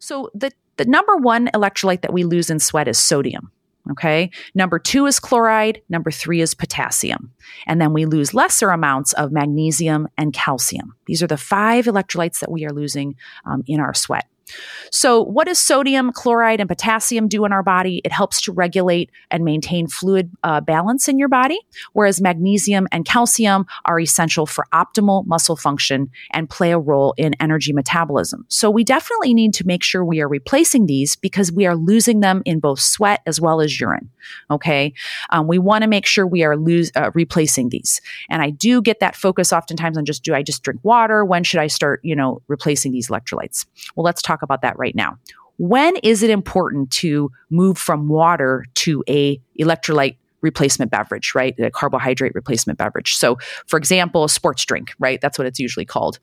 So the the number one electrolyte that we lose in sweat is sodium. Okay. Number two is chloride. Number three is potassium. And then we lose lesser amounts of magnesium and calcium. These are the five electrolytes that we are losing um, in our sweat. So, what does sodium, chloride, and potassium do in our body? It helps to regulate and maintain fluid uh, balance in your body, whereas magnesium and calcium are essential for optimal muscle function and play a role in energy metabolism. So, we definitely need to make sure we are replacing these because we are losing them in both sweat as well as urine. Okay. Um, we want to make sure we are lose, uh, replacing these. And I do get that focus oftentimes on just do I just drink water? When should I start, you know, replacing these electrolytes? Well, let's talk about that right now. When is it important to move from water to a electrolyte replacement beverage, right? A carbohydrate replacement beverage. So, for example, a sports drink, right? That's what it's usually called.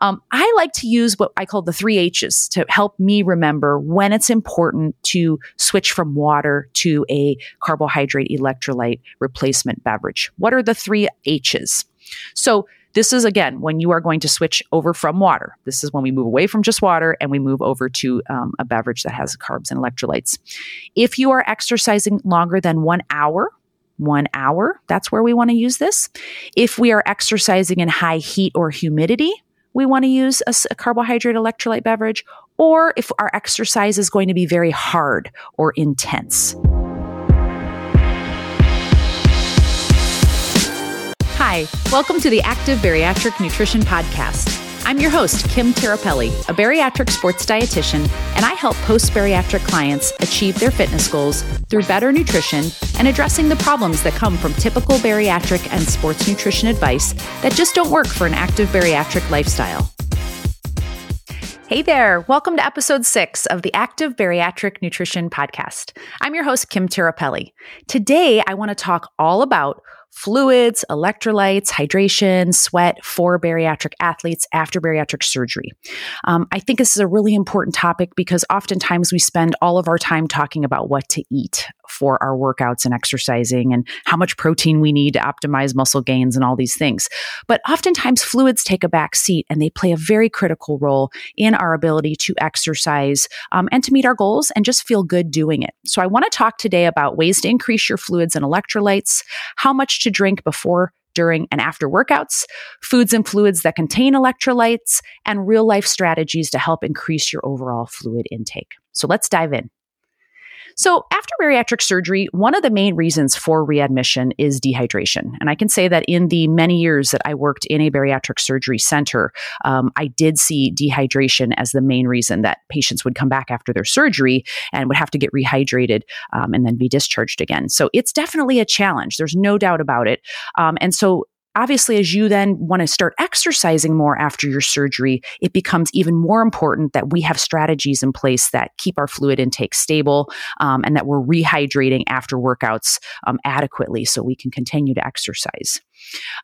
Um, I like to use what I call the three H's to help me remember when it's important to switch from water to a carbohydrate electrolyte replacement beverage. What are the three H's? So, this is again when you are going to switch over from water. This is when we move away from just water and we move over to um, a beverage that has carbs and electrolytes. If you are exercising longer than one hour, one hour, that's where we want to use this. If we are exercising in high heat or humidity, we want to use a, a, carbohydrate electrolyte beverage, or if our exercise is going to be very hard or intense. Hi, welcome to the Active Bariatric Nutrition Podcast. I'm your host, Kim Tirapelli, a bariatric sports dietitian, and I help post bariatric clients achieve their fitness goals through better nutrition and addressing the problems that come from typical bariatric and sports nutrition advice that just don't work for an active bariatric lifestyle. Hey there, welcome to episode six of the Active Bariatric Nutrition Podcast. I'm your host, Kim Tirapelli. Today, I want to talk all about fluids, electrolytes, hydration, sweat for bariatric athletes after bariatric surgery. Um, I think this is a really important topic because oftentimes we spend all of our time talking about what to eat for our workouts and exercising and how much protein we need to optimize muscle gains and all these things. But oftentimes fluids take a back seat and they play a very critical role in our ability to exercise um, and to meet our goals and just feel good doing it. So I want to talk today about ways to increase your fluids and electrolytes, how much to drink before during and after workouts, foods and fluids that contain electrolytes, and real life strategies to help increase your overall fluid intake. So let's dive in. So, after bariatric surgery, one of the main reasons for readmission is dehydration. And I can say that in the many years that I worked in a bariatric surgery center, um, I did see dehydration as the main reason that patients would come back after their surgery and would have to get rehydrated um, and then be discharged again. So, it's definitely a challenge. There's no doubt about it. Um, and so, obviously, as you then want to start exercising more after your surgery, it becomes even more important that we have strategies in place that keep our fluid intake stable um, and that we're rehydrating after workouts um, adequately so we can continue to exercise.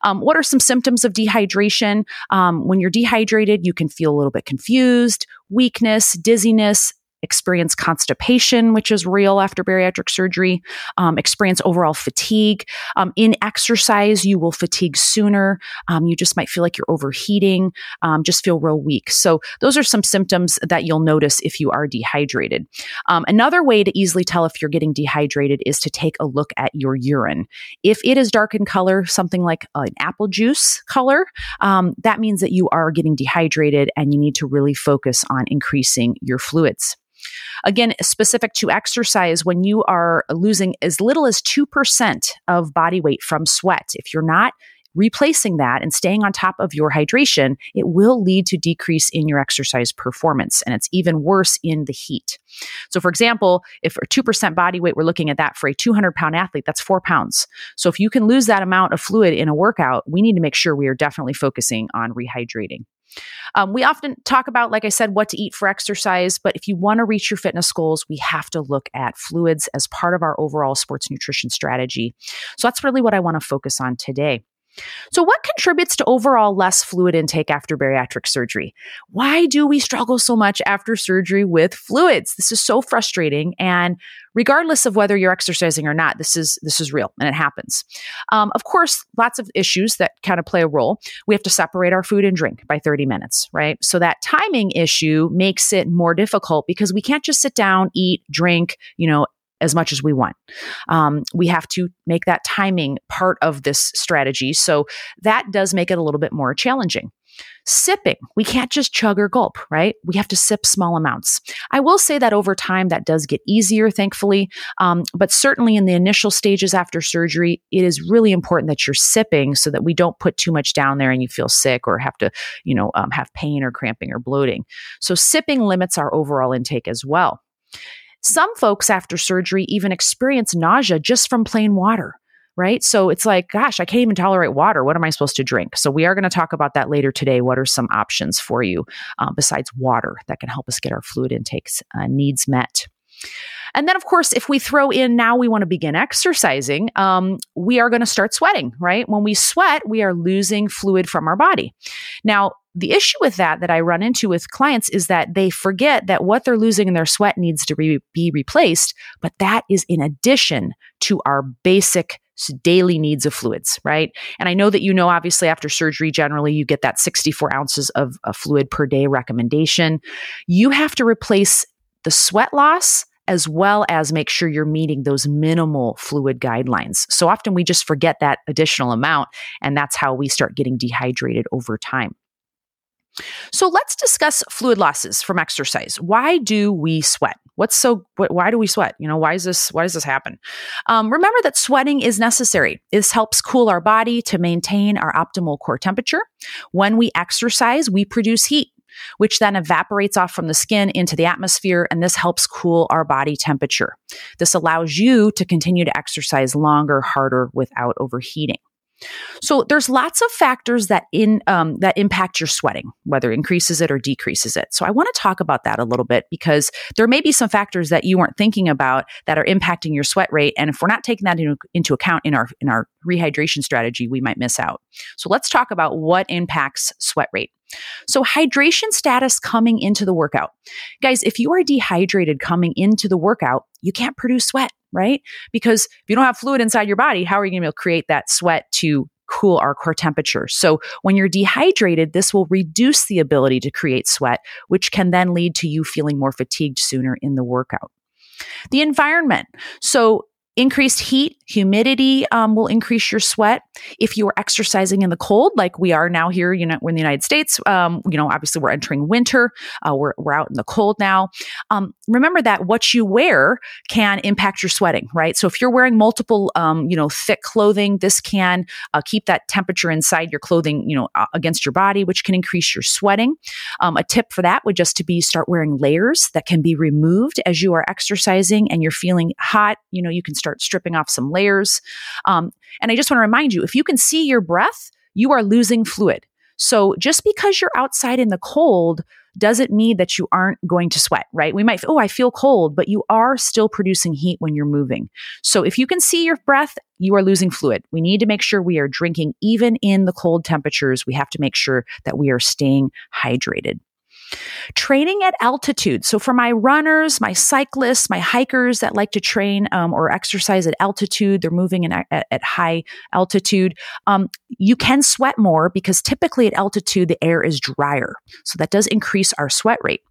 Um, what are some symptoms of dehydration? Um, when you're dehydrated, you can feel a little bit confused, weakness, dizziness, experience constipation, which is real after bariatric surgery, um, experience overall fatigue. Um, in exercise, you will fatigue sooner. Um, you just might feel like you're overheating, um, just feel real weak. So, those are some symptoms that you'll notice if you are dehydrated. Um, another way to easily tell if you're getting dehydrated is to take a look at your urine. If it is dark in color, something like an apple juice color, um, that means that you are getting dehydrated and you need to really focus on increasing your fluids. Again, specific to exercise, when you are losing as little as 2% of body weight from sweat, if you're not replacing that and staying on top of your hydration, it will lead to decrease in your exercise performance. And it's even worse in the heat. So, for example, if 2% body weight, we're looking at that for a 200 pound athlete, that's four pounds. So, if you can lose that amount of fluid in a workout, we need to make sure we are definitely focusing on rehydrating. Um, we often talk about, like I said, what to eat for exercise, but if you want to reach your fitness goals, we have to look at fluids as part of our overall sports nutrition strategy. So that's really what I want to focus on today. So, what contributes to overall less fluid intake after bariatric surgery? Why do we struggle so much after surgery with fluids? This is so frustrating. And regardless of whether you're exercising or not, this is this is real and it happens. Um, of course, lots of issues that kind of play a role. We have to separate our food and drink by 30 minutes, right? So that timing issue makes it more difficult because we can't just sit down, eat, drink, you know, as much as we want. Um, we have to make that timing part of this strategy. So that does make it a little bit more challenging. Sipping, we can't just chug or gulp, right? We have to sip small amounts. I will say that over time that does get easier, thankfully. Um, but certainly in the initial stages after surgery, it is really important that you're sipping so that we don't put too much down there and you feel sick or have to, you know, um, have pain or cramping or bloating. So sipping limits our overall intake as well. Some folks after surgery even experience nausea just from plain water right? So it's like, gosh, I can't even tolerate water. What am I supposed to drink? So we are going to talk about that later today. What are some options for you um, besides water that can help us get our fluid intakes uh, needs met? And then, of course, if we throw in now we want to begin exercising, um, we are going to start sweating, right? When we sweat, we are losing fluid from our body. Now, the issue with that that I run into with clients is that they forget that what they're losing in their sweat needs to re- be replaced, but that is in addition to our basic daily needs of fluids, right? And I know that you know, obviously, after surgery, generally you get that 64 ounces of, of fluid per day recommendation. You have to replace the sweat loss as well as make sure you're meeting those minimal fluid guidelines. So often we just forget that additional amount, and that's how we start getting dehydrated over time. So let's discuss fluid losses from exercise. Why do we sweat? What's so? Why do we sweat? You know, why is this? Why does this happen? Um, remember that sweating is necessary. This helps cool our body to maintain our optimal core temperature. When we exercise, we produce heat which then evaporates off from the skin into the atmosphere, and this helps cool our body temperature. This allows you to continue to exercise longer, harder without overheating. So there's lots of factors that in um, that impact your sweating, whether increases it or decreases it. So I want to talk about that a little bit because there may be some factors that you weren't thinking about that are impacting your sweat rate, and if we're not taking that into, into account in our in our rehydration strategy, we might miss out. So let's talk about what impacts sweat rate. So, hydration status coming into the workout. Guys, if you are dehydrated coming into the workout, you can't produce sweat right? Because if you don't have fluid inside your body, how are you going to be able to create that sweat to cool our core temperature. So when you're dehydrated, this will reduce the ability to create sweat, which can then lead to you feeling more fatigued sooner in the workout. The environment. So Increased heat, humidity um, will increase your sweat. If you are exercising in the cold, like we are now here, you know, we're in the United States, um, you know, obviously we're entering winter. Uh, we're, we're out in the cold now. Um, remember that what you wear can impact your sweating, right? So if you're wearing multiple, um, you know, thick clothing, this can uh, keep that temperature inside your clothing, you know, uh, against your body, which can increase your sweating. Um, a tip for that would just to be start wearing layers that can be removed as you are exercising and you're feeling hot. You know, you can start stripping off some layers. Um, and I just want to remind you if you can see your breath, you are losing fluid. So just because you're outside in the cold doesn't mean that you aren't going to sweat, right? We might, oh, I feel cold, but you are still producing heat when you're moving. So if you can see your breath, you are losing fluid. We need to make sure we are drinking even in the cold temperatures. We have to make sure that we are staying hydrated. Training at altitude. So for my runners, my cyclists, my hikers that like to train um, or exercise at altitude, they're moving in, at, at high altitude. Um, you can sweat more because typically at altitude the air is drier, so that does increase our sweat rate.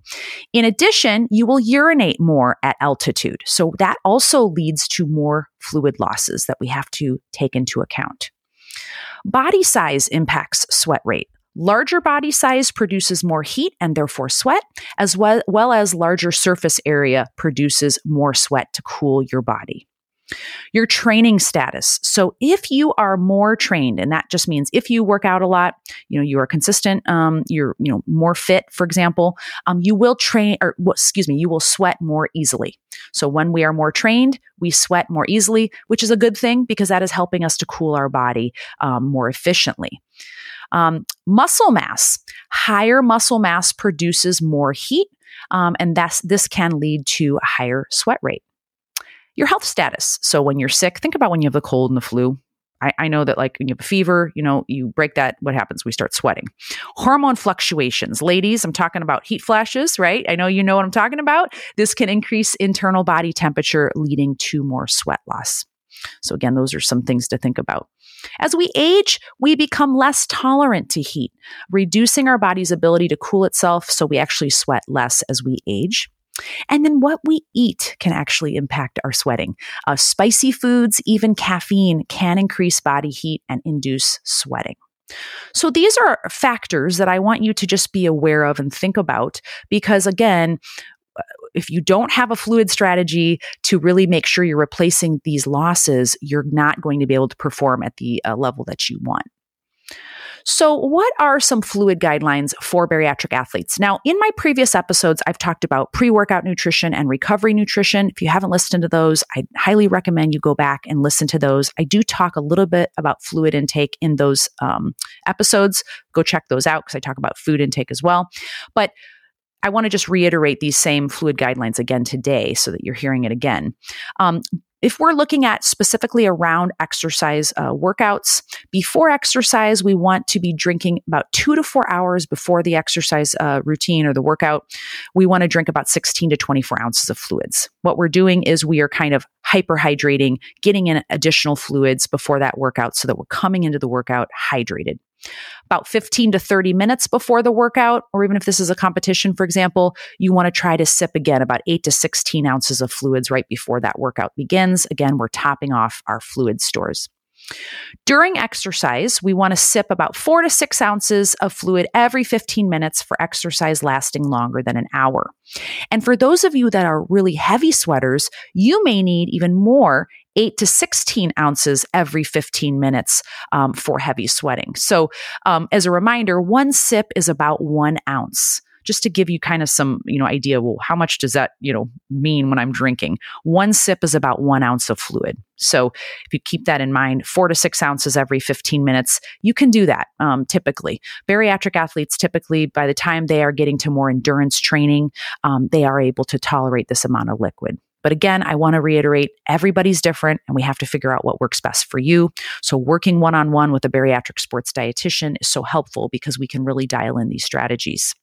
In addition, you will urinate more at altitude, so that also leads to more fluid losses that we have to take into account. Body size impacts sweat rate. Larger body size produces more heat and therefore sweat, as well, well as larger surface area produces more sweat to cool your body. Your training status. So if you are more trained, and that just means if you work out a lot, you know, you are consistent, um, you're, you know, more fit, for example, um, you will train, or excuse me, you will sweat more easily. So when we are more trained, we sweat more easily, which is a good thing because that is helping us to cool our body um, more efficiently. Um, muscle mass, higher muscle mass produces more heat, um, and that's, this can lead to a higher sweat rate. Your health status. So when you're sick, think about when you have the cold and the flu. I, I, know that like when you have a fever, you know, you break that, what happens? We start sweating. Hormone fluctuations. Ladies, I'm talking about heat flashes, right? I know you know what I'm talking about. This can increase internal body temperature, leading to more sweat loss. So, again, those are some things to think about. As we age, we become less tolerant to heat, reducing our body's ability to cool itself so we actually sweat less as we age. And then what we eat can actually impact our sweating. Uh, spicy foods, even caffeine, can increase body heat and induce sweating. So these are factors that I want you to just be aware of and think about because, again, if you don't have a fluid strategy to really make sure you're replacing these losses, you're not going to be able to perform at the uh, level that you want. So, what are some fluid guidelines for bariatric athletes? Now, in my previous episodes, I've talked about pre workout nutrition and recovery nutrition. If you haven't listened to those, I highly recommend you go back and listen to those. I do talk a little bit about fluid intake in those um, episodes. Go check those out because I talk about food intake as well. But I want to just reiterate these same fluid guidelines again today so that you're hearing it again. Um, if we're looking at specifically around exercise uh, workouts, before exercise, we want to be drinking about two to four hours before the exercise uh, routine or the workout. We want to drink about 16 to 24 ounces of fluids. What we're doing is we are kind of hyperhydrating, getting in additional fluids before that workout so that we're coming into the workout hydrated about 15 to 30 minutes before the workout, or even if this is a competition, for example, you want to try to sip again about 8 to 16 ounces of fluids right before that workout begins. Again, we're topping off our fluid stores. During exercise, we want to sip about four to six ounces of fluid every 15 minutes for exercise lasting longer than an hour. And for those of you that are really heavy sweaters, you may need even more 8 to 16 ounces every 15 minutes um, for heavy sweating. So, um, as a reminder, one sip is about one ounce. Just to give you kind of some you know idea well how much does that you know mean when i'm drinking? One sip is about one ounce of fluid. So if you keep that in mind four to six ounces every 15 minutes you can do that um, typically. Bariatric athletes typically by the time they are getting to more endurance training um, they are able to tolerate this amount of liquid but again, I want to reiterate everybody's different and we have to figure out what works best for you. So, working one on one with a bariatric sports dietitian is so helpful because we can really dial in these strategies.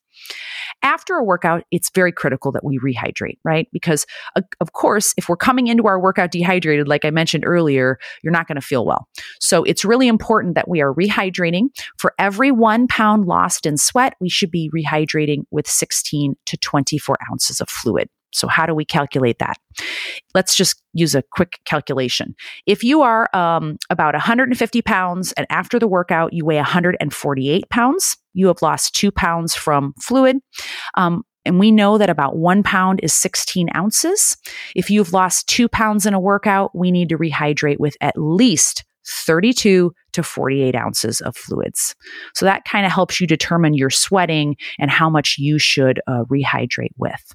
After a workout, it's very critical that we rehydrate, right? Because, uh, of course, if we're coming into our workout dehydrated, like I mentioned earlier, you're not going to feel well. So, it's really important that we are rehydrating. For every one pound lost in sweat, we should be rehydrating with 16 to 24 ounces of fluid. So, how do we calculate that? Let's just use a quick calculation. If you are um, about 150 pounds and after the workout you weigh 148 pounds, you have lost two pounds from fluid. Um, and we know that about one pound is 16 ounces. If you've lost two pounds in a workout, we need to rehydrate with at least 32 to 48 ounces of fluids. So that kind of helps you determine your sweating and how much you should uh, rehydrate with.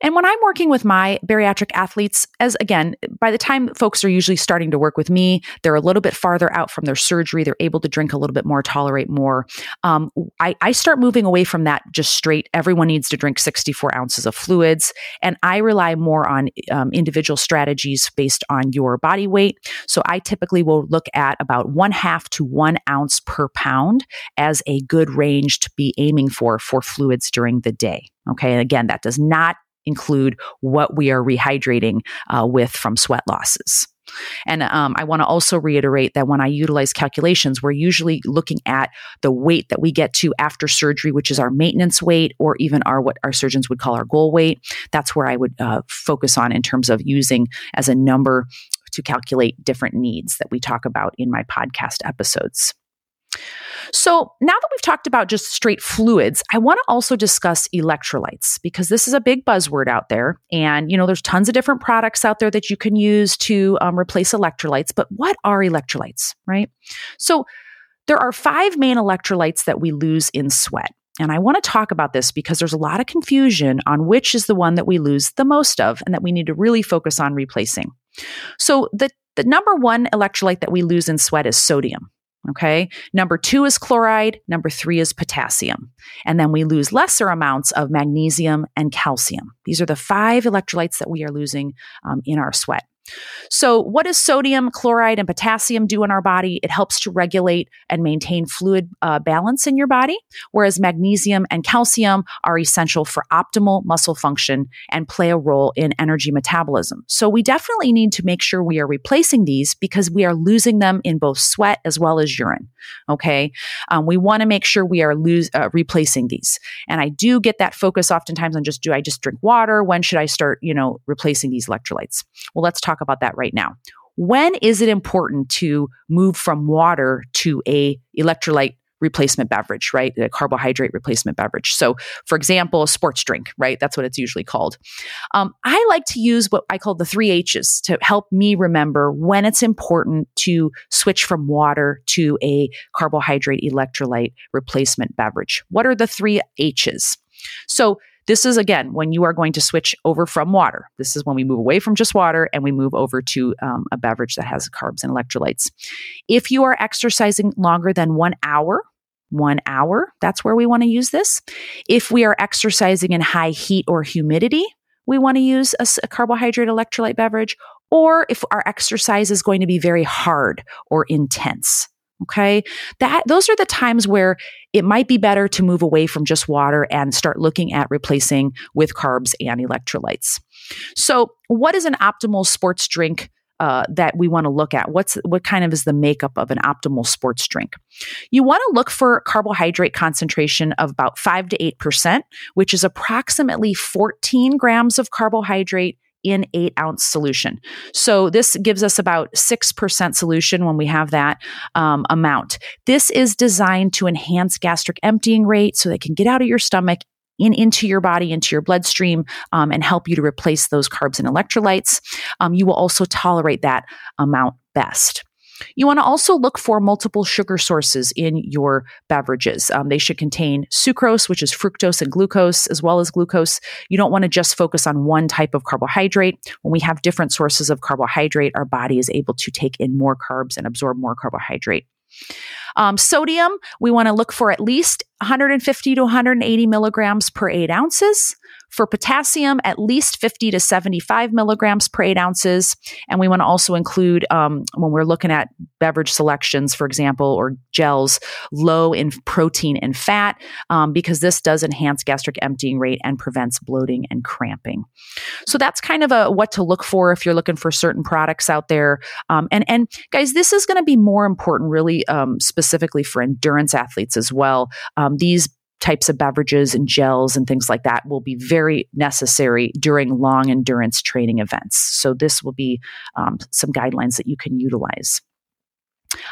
And when I'm working with my bariatric athletes, as again, by the time folks are usually starting to work with me, they're a little bit farther out from their surgery. They're able to drink a little bit more, tolerate more. Um, I, I start moving away from that just straight. Everyone needs to drink 64 ounces of fluids. And I rely more on um, individual strategies based on your body weight. So I typically will look at about one half to one ounce per pound as a good range to be aiming for for fluids during the day. Okay. And again, that does not include what we are rehydrating uh, with from sweat losses. And um, I want to also reiterate that when I utilize calculations, we're usually looking at the weight that we get to after surgery, which is our maintenance weight, or even our what our surgeons would call our goal weight. That's where I would uh, focus on in terms of using as a number to calculate different needs that we talk about in my podcast episodes. So, now that we've talked about just straight fluids, I want to also discuss electrolytes because this is a big buzzword out there. And, you know, there's tons of different products out there that you can use to um, replace electrolytes. But what are electrolytes, right? So, there are five main electrolytes that we lose in sweat. And I want to talk about this because there's a lot of confusion on which is the one that we lose the most of and that we need to really focus on replacing. So, the, the number one electrolyte that we lose in sweat is sodium. Okay. Number two is chloride. Number three is potassium. And then we lose lesser amounts of magnesium and calcium. These are the five electrolytes that we are losing um, in our sweat. So, what does sodium, chloride, and potassium do in our body? It helps to regulate and maintain fluid uh, balance in your body, whereas magnesium and calcium are essential for optimal muscle function and play a role in energy metabolism. So, we definitely need to make sure we are replacing these because we are losing them in both sweat as well as urine. Okay. Um, we want to make sure we are lose, uh, replacing these. And I do get that focus oftentimes on just do I just drink water? When should I start, you know, replacing these electrolytes? Well, let's talk about that right now. When is it important to move from water to a electrolyte replacement beverage, right? A carbohydrate replacement beverage. So, for example, a sports drink, right? That's what it's usually called. Um, I like to use what I call the three H's to help me remember when it's important to switch from water to a carbohydrate electrolyte replacement beverage. What are the three H's? So, this is again when you are going to switch over from water. This is when we move away from just water and we move over to um, a beverage that has carbs and electrolytes. If you are exercising longer than one hour, one hour, that's where we want to use this. If we are exercising in high heat or humidity, we want to use a, a carbohydrate electrolyte beverage. Or if our exercise is going to be very hard or intense. Okay. That, those are the times where it might be better to move away from just water and start looking at replacing with carbs and electrolytes. So, what is an optimal sports drink uh, that we want to look at. What's what kind of is the makeup of an optimal sports drink? You want to look for carbohydrate concentration of about five to eight percent, which is approximately 14 grams of carbohydrate in eight ounce solution. So this gives us about 6% solution when we have that um, amount. This is designed to enhance gastric emptying rate so they can get out of your stomach in into your body, into your bloodstream, um, and help you to replace those carbs and electrolytes. Um, you will also tolerate that amount best. You want to also look for multiple sugar sources in your beverages. Um, they should contain sucrose, which is fructose and glucose, as well as glucose. You don't want to just focus on one type of carbohydrate. When we have different sources of carbohydrate, our body is able to take in more carbs and absorb more carbohydrate. Um, sodium, we want to look for at least 150 to 180 milligrams per eight ounces. For potassium, at least 50 to 75 milligrams per eight ounces. And we want to also include, um, when we're looking at beverage selections, for example, or gels, low in protein and fat, um, because this does enhance gastric emptying rate and prevents bloating and cramping. So that's kind of a what to look for if you're looking for certain products out there. Um, and and guys, this is going to be more important, really, um, specifically for endurance athletes as well. Um, these types of beverages and gels and things like that will be very necessary during long endurance training events. So, this will be um, some guidelines that you can utilize.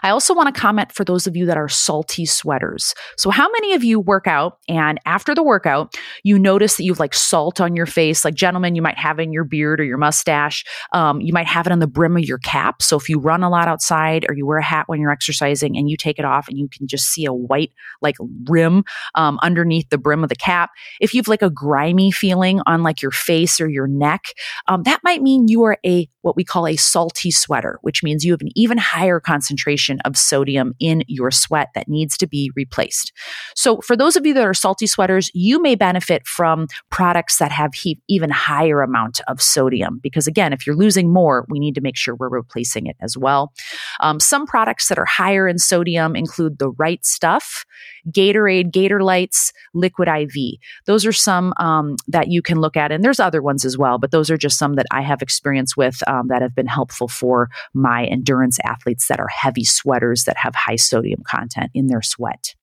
I also want to comment for those of you that are salty sweaters. So, how many of you work out and after the workout, you notice that you've like salt on your face? Like, gentlemen, you might have it in your beard or your mustache. Um, you might have it on the brim of your cap. So, if you run a lot outside or you wear a hat when you're exercising and you take it off and you can just see a white like rim um, underneath the brim of the cap, if you've like a grimy feeling on like your face or your neck, um, that might mean you are a what we call a salty sweater, which means you have an even higher concentration of sodium in your sweat that needs to be replaced. So, for those of you that are salty sweaters, you may benefit from products that have he- even higher amount of sodium because, again, if you're losing more, we need to make sure we're replacing it as well. Um, some products that are higher in sodium include the right stuff, Gatorade, Gatorlytes, Liquid IV. Those are some um, that you can look at, and there's other ones as well, but those are just some that I have experience with um, that have been helpful for my endurance athletes that are heavy sweaters that have high sodium content in their sweat.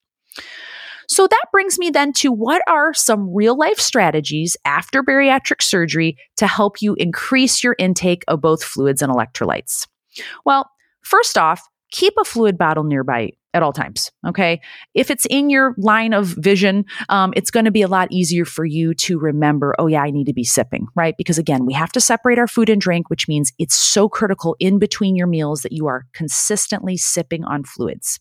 So that brings me then to what are some real life strategies after bariatric surgery to help you increase your intake of both fluids and electrolytes? Well, first off, keep a fluid bottle nearby at all times. Okay. If it's in your line of vision, um, it's going to be a lot easier for you to remember, oh, yeah, I need to be sipping, right? Because again, we have to separate our food and drink, which means it's so critical in between your meals that you are consistently sipping on fluids.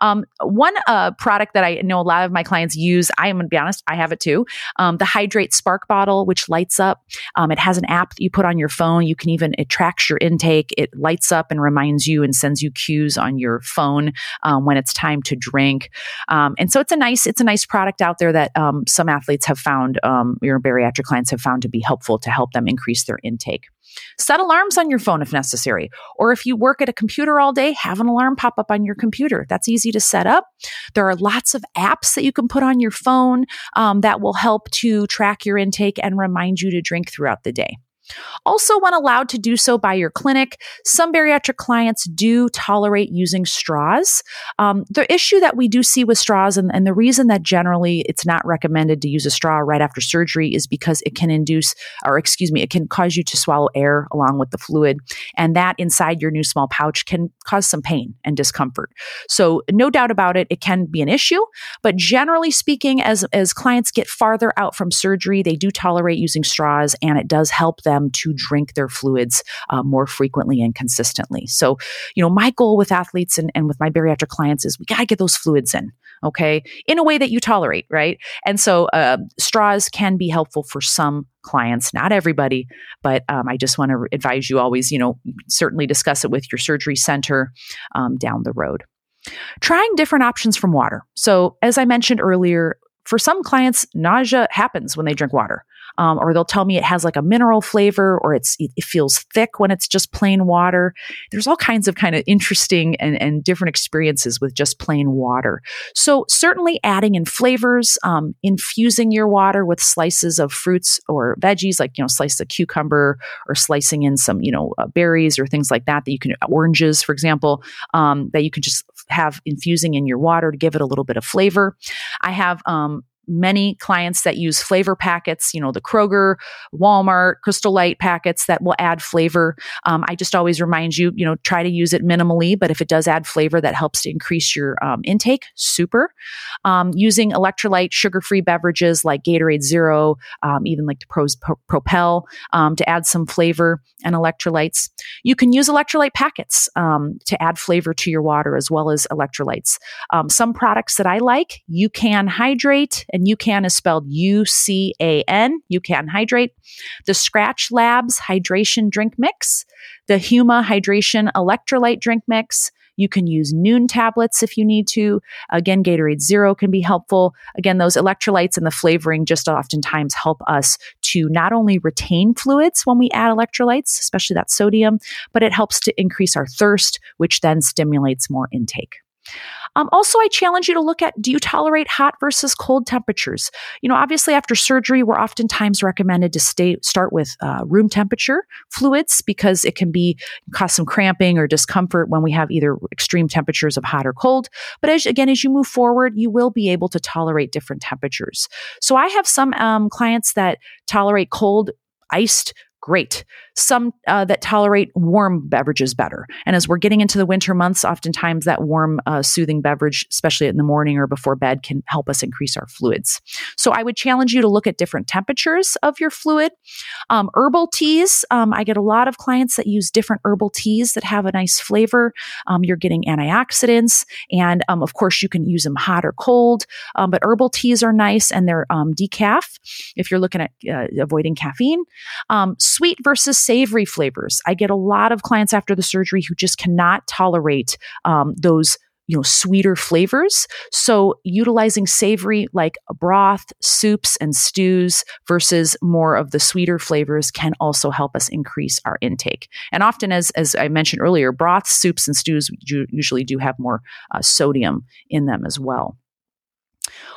Um, one uh, product that I know a lot of my clients use, I am going to be honest, I have it too. Um, the HidrateSpark bottle, which lights up. Um, it has an app that you put on your phone. You can even, it tracks your intake. It lights up and reminds you and sends you cues on your phone um, when it's time to drink. Um, and so it's a nice, it's a nice product out there that um, some athletes have found, your bariatric clients have found to be helpful to help them increase their intake. Set alarms on your phone if necessary. Or if you work at a computer all day, have an alarm pop up on your computer. That's easy to set up. There are lots of apps that you can put on your phone um, that will help to track your intake and remind you to drink throughout the day. Also, when allowed to do so by your clinic, some bariatric clients do tolerate using straws. Um, the issue that we do see with straws, and, and, the reason that generally it's not recommended to use a straw right after surgery, is because it can induce, or excuse me, it can cause you to swallow air along with the fluid. And that inside your new small pouch can cause some pain and discomfort. So, no doubt about it, it can be an issue. But generally speaking, as, as clients get farther out from surgery, they do tolerate using straws, and it does help them them to drink their fluids uh, more frequently and consistently. So, you know, my goal with athletes and, and with my bariatric clients is we got to get those fluids in, okay, in a way that you tolerate, right? And so, uh, straws can be helpful for some clients, not everybody, but um, I just want to advise you always, you know, certainly discuss it with your surgery center um, down the road. Trying different options from water. So, as I mentioned earlier, for some clients, nausea happens when they drink water um, or they'll tell me it has like a mineral flavor or it's it, feels thick when it's just plain water. There's all kinds of kind of interesting and, and different experiences with just plain water. So certainly adding in flavors, um, infusing your water with slices of fruits or veggies, like you know, slice a cucumber or slicing in some you know uh, berries or things like that that you can oranges, for example, um, that you can just have infusing in your water to give it a little bit of flavor. I have um, many clients that use flavor packets, you know, the Kroger, Walmart, Crystal Light packets that will add flavor. Um, I just always remind you, you know, try to use it minimally, but if it does add flavor that helps to increase your um, intake, super. Um, using electrolyte sugar free beverages like Gatorade Zero, um, even like the Pros, Pro, Propel um, to add some flavor and electrolytes. You can use electrolyte packets um, to add flavor to your water as well as electrolytes. some products that I like, UCAN Hydrate and UCAN is spelled U C A N, UCAN Hydrate, the Skratch Labs Hydration Drink Mix, the Huma Hydration Electrolyte Drink Mix. You can use Nuun tablets if you need to. Again, Gatorade Zero can be helpful. Again, those electrolytes and the flavoring just oftentimes help us to not only retain fluids when we add electrolytes, especially that sodium, but it helps to increase our thirst, which then stimulates more intake. Um, also, I challenge you to look at do you tolerate hot versus cold temperatures? You know, obviously, after surgery, we're oftentimes recommended to stay start with uh, room temperature fluids because it can be cause some cramping or discomfort when we have either extreme temperatures of hot or cold. But as again, as you move forward, you will be able to tolerate different temperatures. So I have some um, clients that tolerate cold iced great. Some uh, that tolerate warm beverages better. And as we're getting into the winter months, oftentimes that warm, uh, soothing beverage, especially in the morning or before bed, can help us increase our fluids. So I would challenge you to look at different temperatures of your fluid. Um, herbal teas, um, I get a lot of clients that use different herbal teas that have a nice flavor. Um, you're getting antioxidants, and um, of course, you can use them hot or cold. Um, but herbal teas are nice and they're um, decaf if you're looking at uh, avoiding caffeine sweet versus savory flavors. I get a lot of clients after the surgery who just cannot tolerate um, those you know sweeter flavors. So utilizing savory like broth soups and stews versus more of the sweeter flavors can also help us increase our intake. And often as as i mentioned earlier broths soups and stews usually do have more uh, sodium in them as well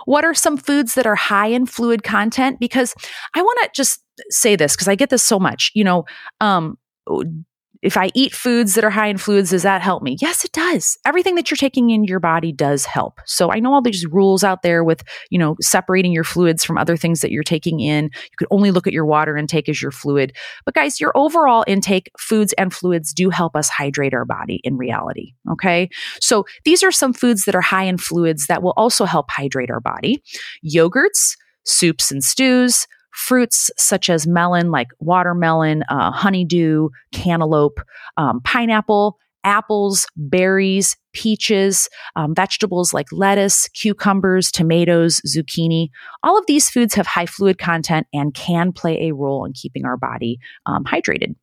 what are some foods that are high in fluid content? Because I want to just say this because I get this so much. You know, um, if I eat foods that are high in fluids, does that help me? Yes, it does. Everything that you're taking in your body does help. So I know all these rules out there with, you know, separating your fluids from other things that you're taking in. You could only look at your water intake as your fluid. But guys, your overall intake, foods and fluids do help us hydrate our body in reality. Okay. So these are some foods that are high in fluids that will also help hydrate our body. Yogurts, soups and stews, fruits such as melon, like watermelon, uh, honeydew, cantaloupe, um, pineapple, apples, berries, peaches, um, vegetables like lettuce, cucumbers, tomatoes, zucchini. All of these foods have high fluid content and can play a role in keeping our body um, hydrated.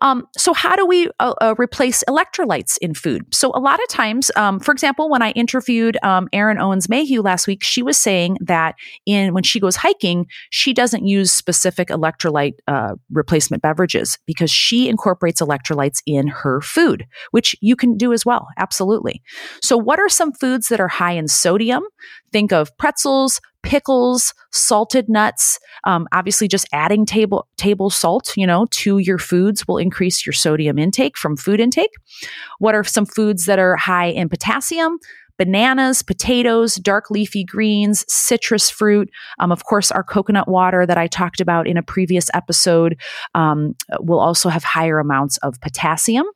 Um, so, how do we uh, uh, replace electrolytes in food? So, a lot of times, um, for example, when I interviewed um, Erin Owens Mayhew last week, she was saying that in when she goes hiking, she doesn't use specific electrolyte uh, replacement beverages because she incorporates electrolytes in her food, which you can do as well. Absolutely. So, what are some foods that are high in sodium? Think of pretzels, pickles, salted nuts. Um, obviously, just adding table table salt, you know, to your foods will increase your sodium intake from food intake. What are some foods that are high in potassium? Bananas, potatoes, dark leafy greens, citrus fruit. Um, of course, our coconut water that I talked about in a previous episode um, will also have higher amounts of potassium.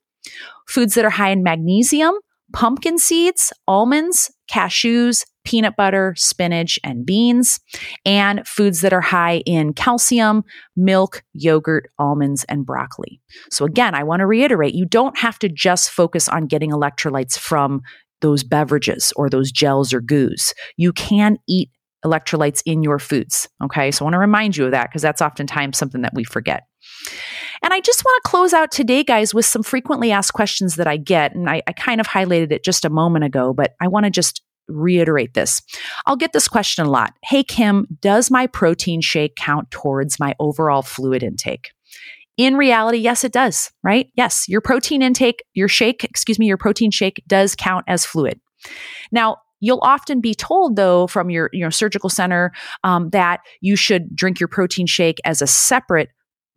Foods that are high in magnesium, pumpkin seeds, almonds, cashews, peanut butter, spinach, and beans, and foods that are high in calcium, milk, yogurt, almonds, and broccoli. So, again, I want to reiterate you don't have to just focus on getting electrolytes from those beverages or those gels or goos. You can eat electrolytes in your foods. Okay. So, I want to remind you of that because that's oftentimes something that we forget. And I just want to close out today, guys, with some frequently asked questions that I get. And I, I kind of highlighted it just a moment ago, but I want to just reiterate this. I'll get this question a lot. Hey, Kim, does my protein shake count towards my overall fluid intake? In reality, yes, it does, right? Yes, your protein intake, your shake, excuse me, your protein shake does count as fluid. Now, You'll often be told, though, from your, your surgical center um, that you should drink your protein shake as a separate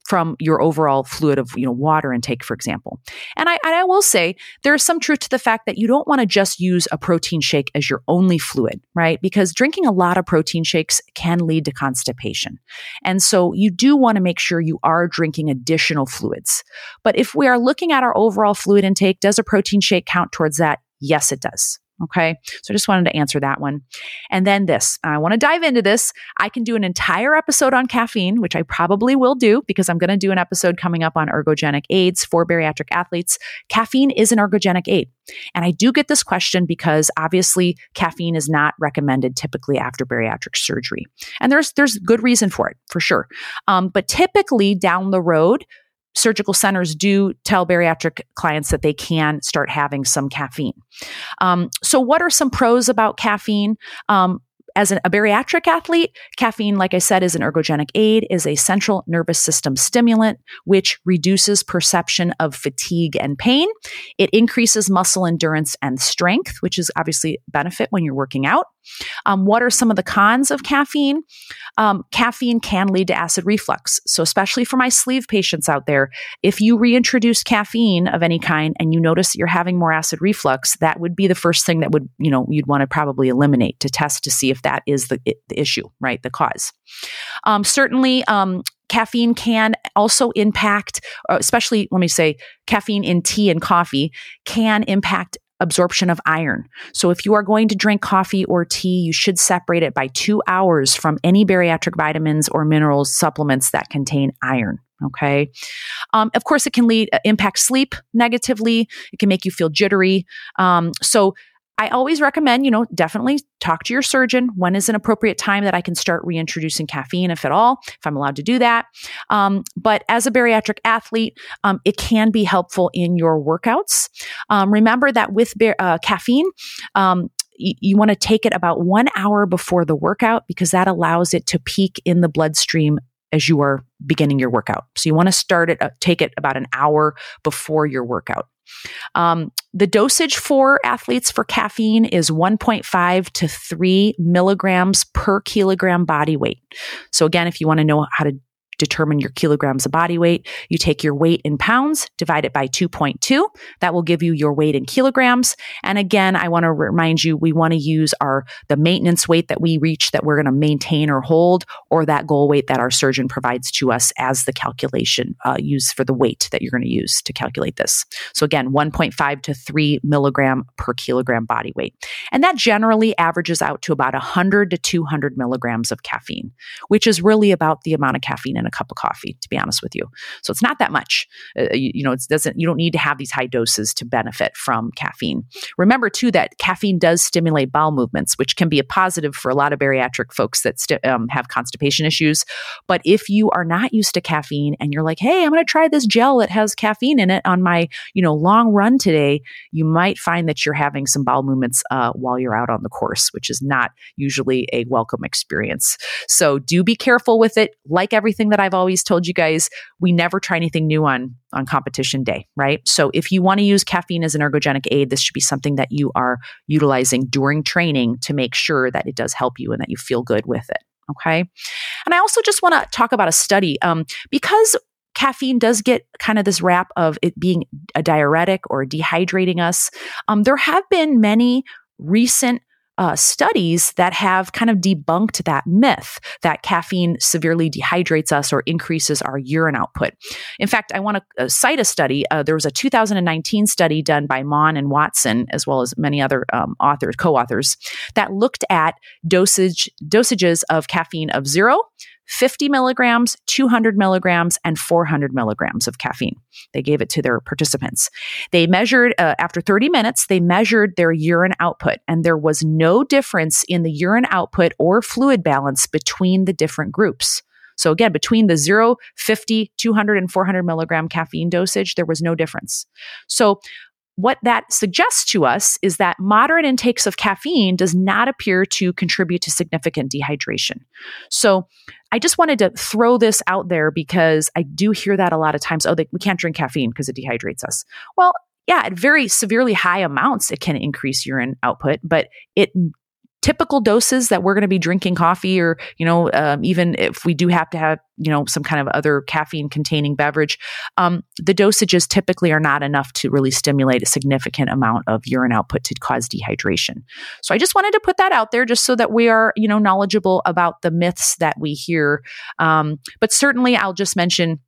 from your overall fluid of you know water intake for example. And I, and I will say there's some truth to the fact that you don't want to just use a protein shake as your only fluid right? Because drinking a lot of protein shakes can lead to constipation. And so you do want to make sure you are drinking additional fluids. But if we are looking at our overall fluid intake does a protein shake count towards that? Yes it does Okay. So I just wanted to answer that one. And then this, I want to dive into this. I can do an entire episode on caffeine, which I probably will do because I'm going to do an episode coming up on ergogenic aids for bariatric athletes. Caffeine is an ergogenic aid. And I do get this question because obviously caffeine is not recommended typically after bariatric surgery. And there's, there's good reason for it, for sure. Um, but typically down the road, surgical centers do tell bariatric clients that they can start having some caffeine. Um, so, what are some pros about caffeine? Um, as an, a bariatric athlete, caffeine, like I said, is an ergogenic aid, is a central nervous system stimulant, which reduces perception of fatigue and pain. It increases muscle endurance and strength, which is obviously benefit when you're working out. Um, what are some of the cons of caffeine? Um, caffeine can lead to acid reflux. So, especially for my sleeve patients out there, if you reintroduce caffeine of any kind and you notice that you're having more acid reflux, that would be the first thing that would, you know, you'd want to probably eliminate to test to see if that is the, the issue, right? The cause. Um, certainly, um, caffeine can also impact, uh, especially let me say, caffeine in tea and coffee can impact absorption of iron. So if you are going to drink coffee or tea, you should separate it by two hours from any bariatric vitamins or minerals supplements that contain iron. Okay. Um, of course, it can lead uh, impact sleep negatively. It can make you feel jittery. Um, so I always recommend, you know, definitely talk to your surgeon. When is an appropriate time that I can start reintroducing caffeine, if at all, if I'm allowed to do that? Um, but as a bariatric athlete, um, it can be helpful in your workouts. Um, remember that with bar- uh, caffeine, um, you want to take it about one hour before the workout because that allows it to peak in the bloodstream as you are beginning your workout. So you want to start it, uh, take it about an hour before your workout. Um, the dosage for athletes for caffeine is 1.5 to 3 milligrams per kilogram body weight. So, again, if you want to know how to determine your kilograms of body weight. You take your weight in pounds, divide it by 2.2. That will give you your weight in kilograms. And again, I want to remind you, we want to use our, the maintenance weight that we reach that we're going to maintain or hold, or that goal weight that our surgeon provides to us as the calculation uh, used for the weight that you're going to use to calculate this. So again, 1.5 to 3 milligram per kilogram body weight. And that generally averages out to about 100 to 200 milligrams of caffeine, which is really about the amount of caffeine in a cup of coffee, to be honest with you. So it's not that much. Uh, you, you know, it doesn't. You don't need to have these high doses to benefit from caffeine. Remember too that caffeine does stimulate bowel movements, which can be a positive for a lot of bariatric folks that st- um, have constipation issues. But if you are not used to caffeine and you're like, hey, I'm going to try this gel that has caffeine in it on my you know long run today, you might find that you're having some bowel movements uh, while you're out on the course, which is not usually a welcome experience. So do be careful with it. Like everything that I've always told you guys, we never try anything new on on competition day, right? So if you want to use caffeine as an ergogenic aid, this should be something that you are utilizing during training to make sure that it does help you and that you feel good with it. Okay. And I also just want to talk about a study um, because caffeine does get kind of this rap of it being a diuretic or dehydrating us. Um, there have been many recent uh, studies that have kind of debunked that myth that caffeine severely dehydrates us or increases our urine output. In fact, I want to uh, cite a study. Uh, there was a 2019 study done by Maughan and Watson, as well as many other um, authors, co-authors, that looked at dosage dosages of caffeine of zero, 50 milligrams, 200 milligrams, and 400 milligrams of caffeine. They gave it to their participants. They measured, uh, after 30 minutes, they measured their urine output, and there was no difference in the urine output or fluid balance between the different groups. So again, between the 0, 50, 200, and 400 milligram caffeine dosage, there was no difference. So what that suggests to us is that moderate intakes of caffeine does not appear to contribute to significant dehydration. So I just wanted to throw this out there because I do hear that a lot of times. Oh, they, we can't drink caffeine because it dehydrates us. Well, yeah, at very severely high amounts, it can increase urine output, but it typical doses that we're going to be drinking coffee or you know um, even if we do have to have you know some kind of other caffeine containing beverage um, the dosages typically are not enough to really stimulate a significant amount of urine output to cause dehydration. So i just wanted to put that out there just so that we are you know knowledgeable about the myths that we hear. Um, but certainly i'll just mention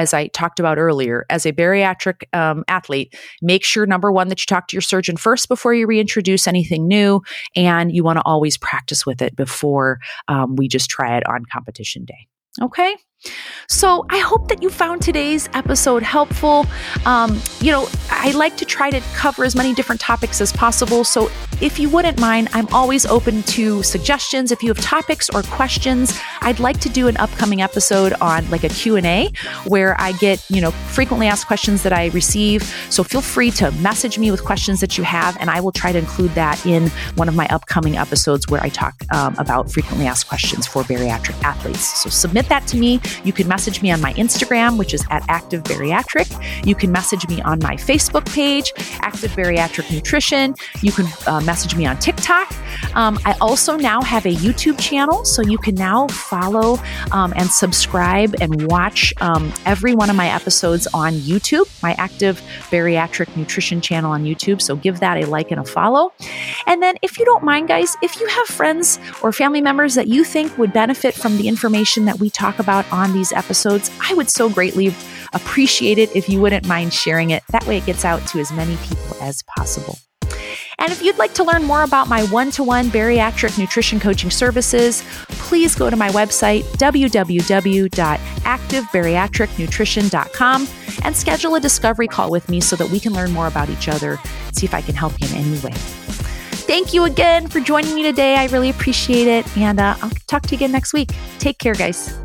as I talked about earlier, as a bariatric um, athlete, make sure number one that you talk to your surgeon first before you reintroduce anything new, and you want to always practice with it before um, we just try it on competition day. Okay. So I hope that you found today's episode helpful. Um, you know, I like to try to cover as many different topics as possible. So if you wouldn't mind, I'm always open to suggestions. If you have topics or questions, I'd like to do an upcoming episode on like a Q&A where I get, you know, frequently asked questions that I receive. So feel free to message me with questions that you have, and I will try to include that in one of my upcoming episodes where I talk um, about frequently asked questions for bariatric athletes. So submit that to me. You can message me on my Instagram, which is at Active Bariatric. You can message me on my Facebook page, Active Bariatric Nutrition. You can uh, message me on TikTok. Um, I also now have a YouTube channel, so you can now follow um, and subscribe and watch um, every one of my episodes on YouTube, my Active Bariatric Nutrition channel on YouTube. So give that a like and a follow. And then, if you don't mind, guys, if you have friends or family members that you think would benefit from the information that we talk about on these episodes, I would so greatly appreciate it if you wouldn't mind sharing it. That way, it gets out to as many people as possible. And if you'd like to learn more about my one to one bariatric nutrition coaching services, please go to my website, www.activebariatricnutrition.com, and schedule a discovery call with me so that we can learn more about each other, see if I can help you in any way. Thank you again for joining me today. I really appreciate it. And uh, I'll talk to you again next week. Take care, guys.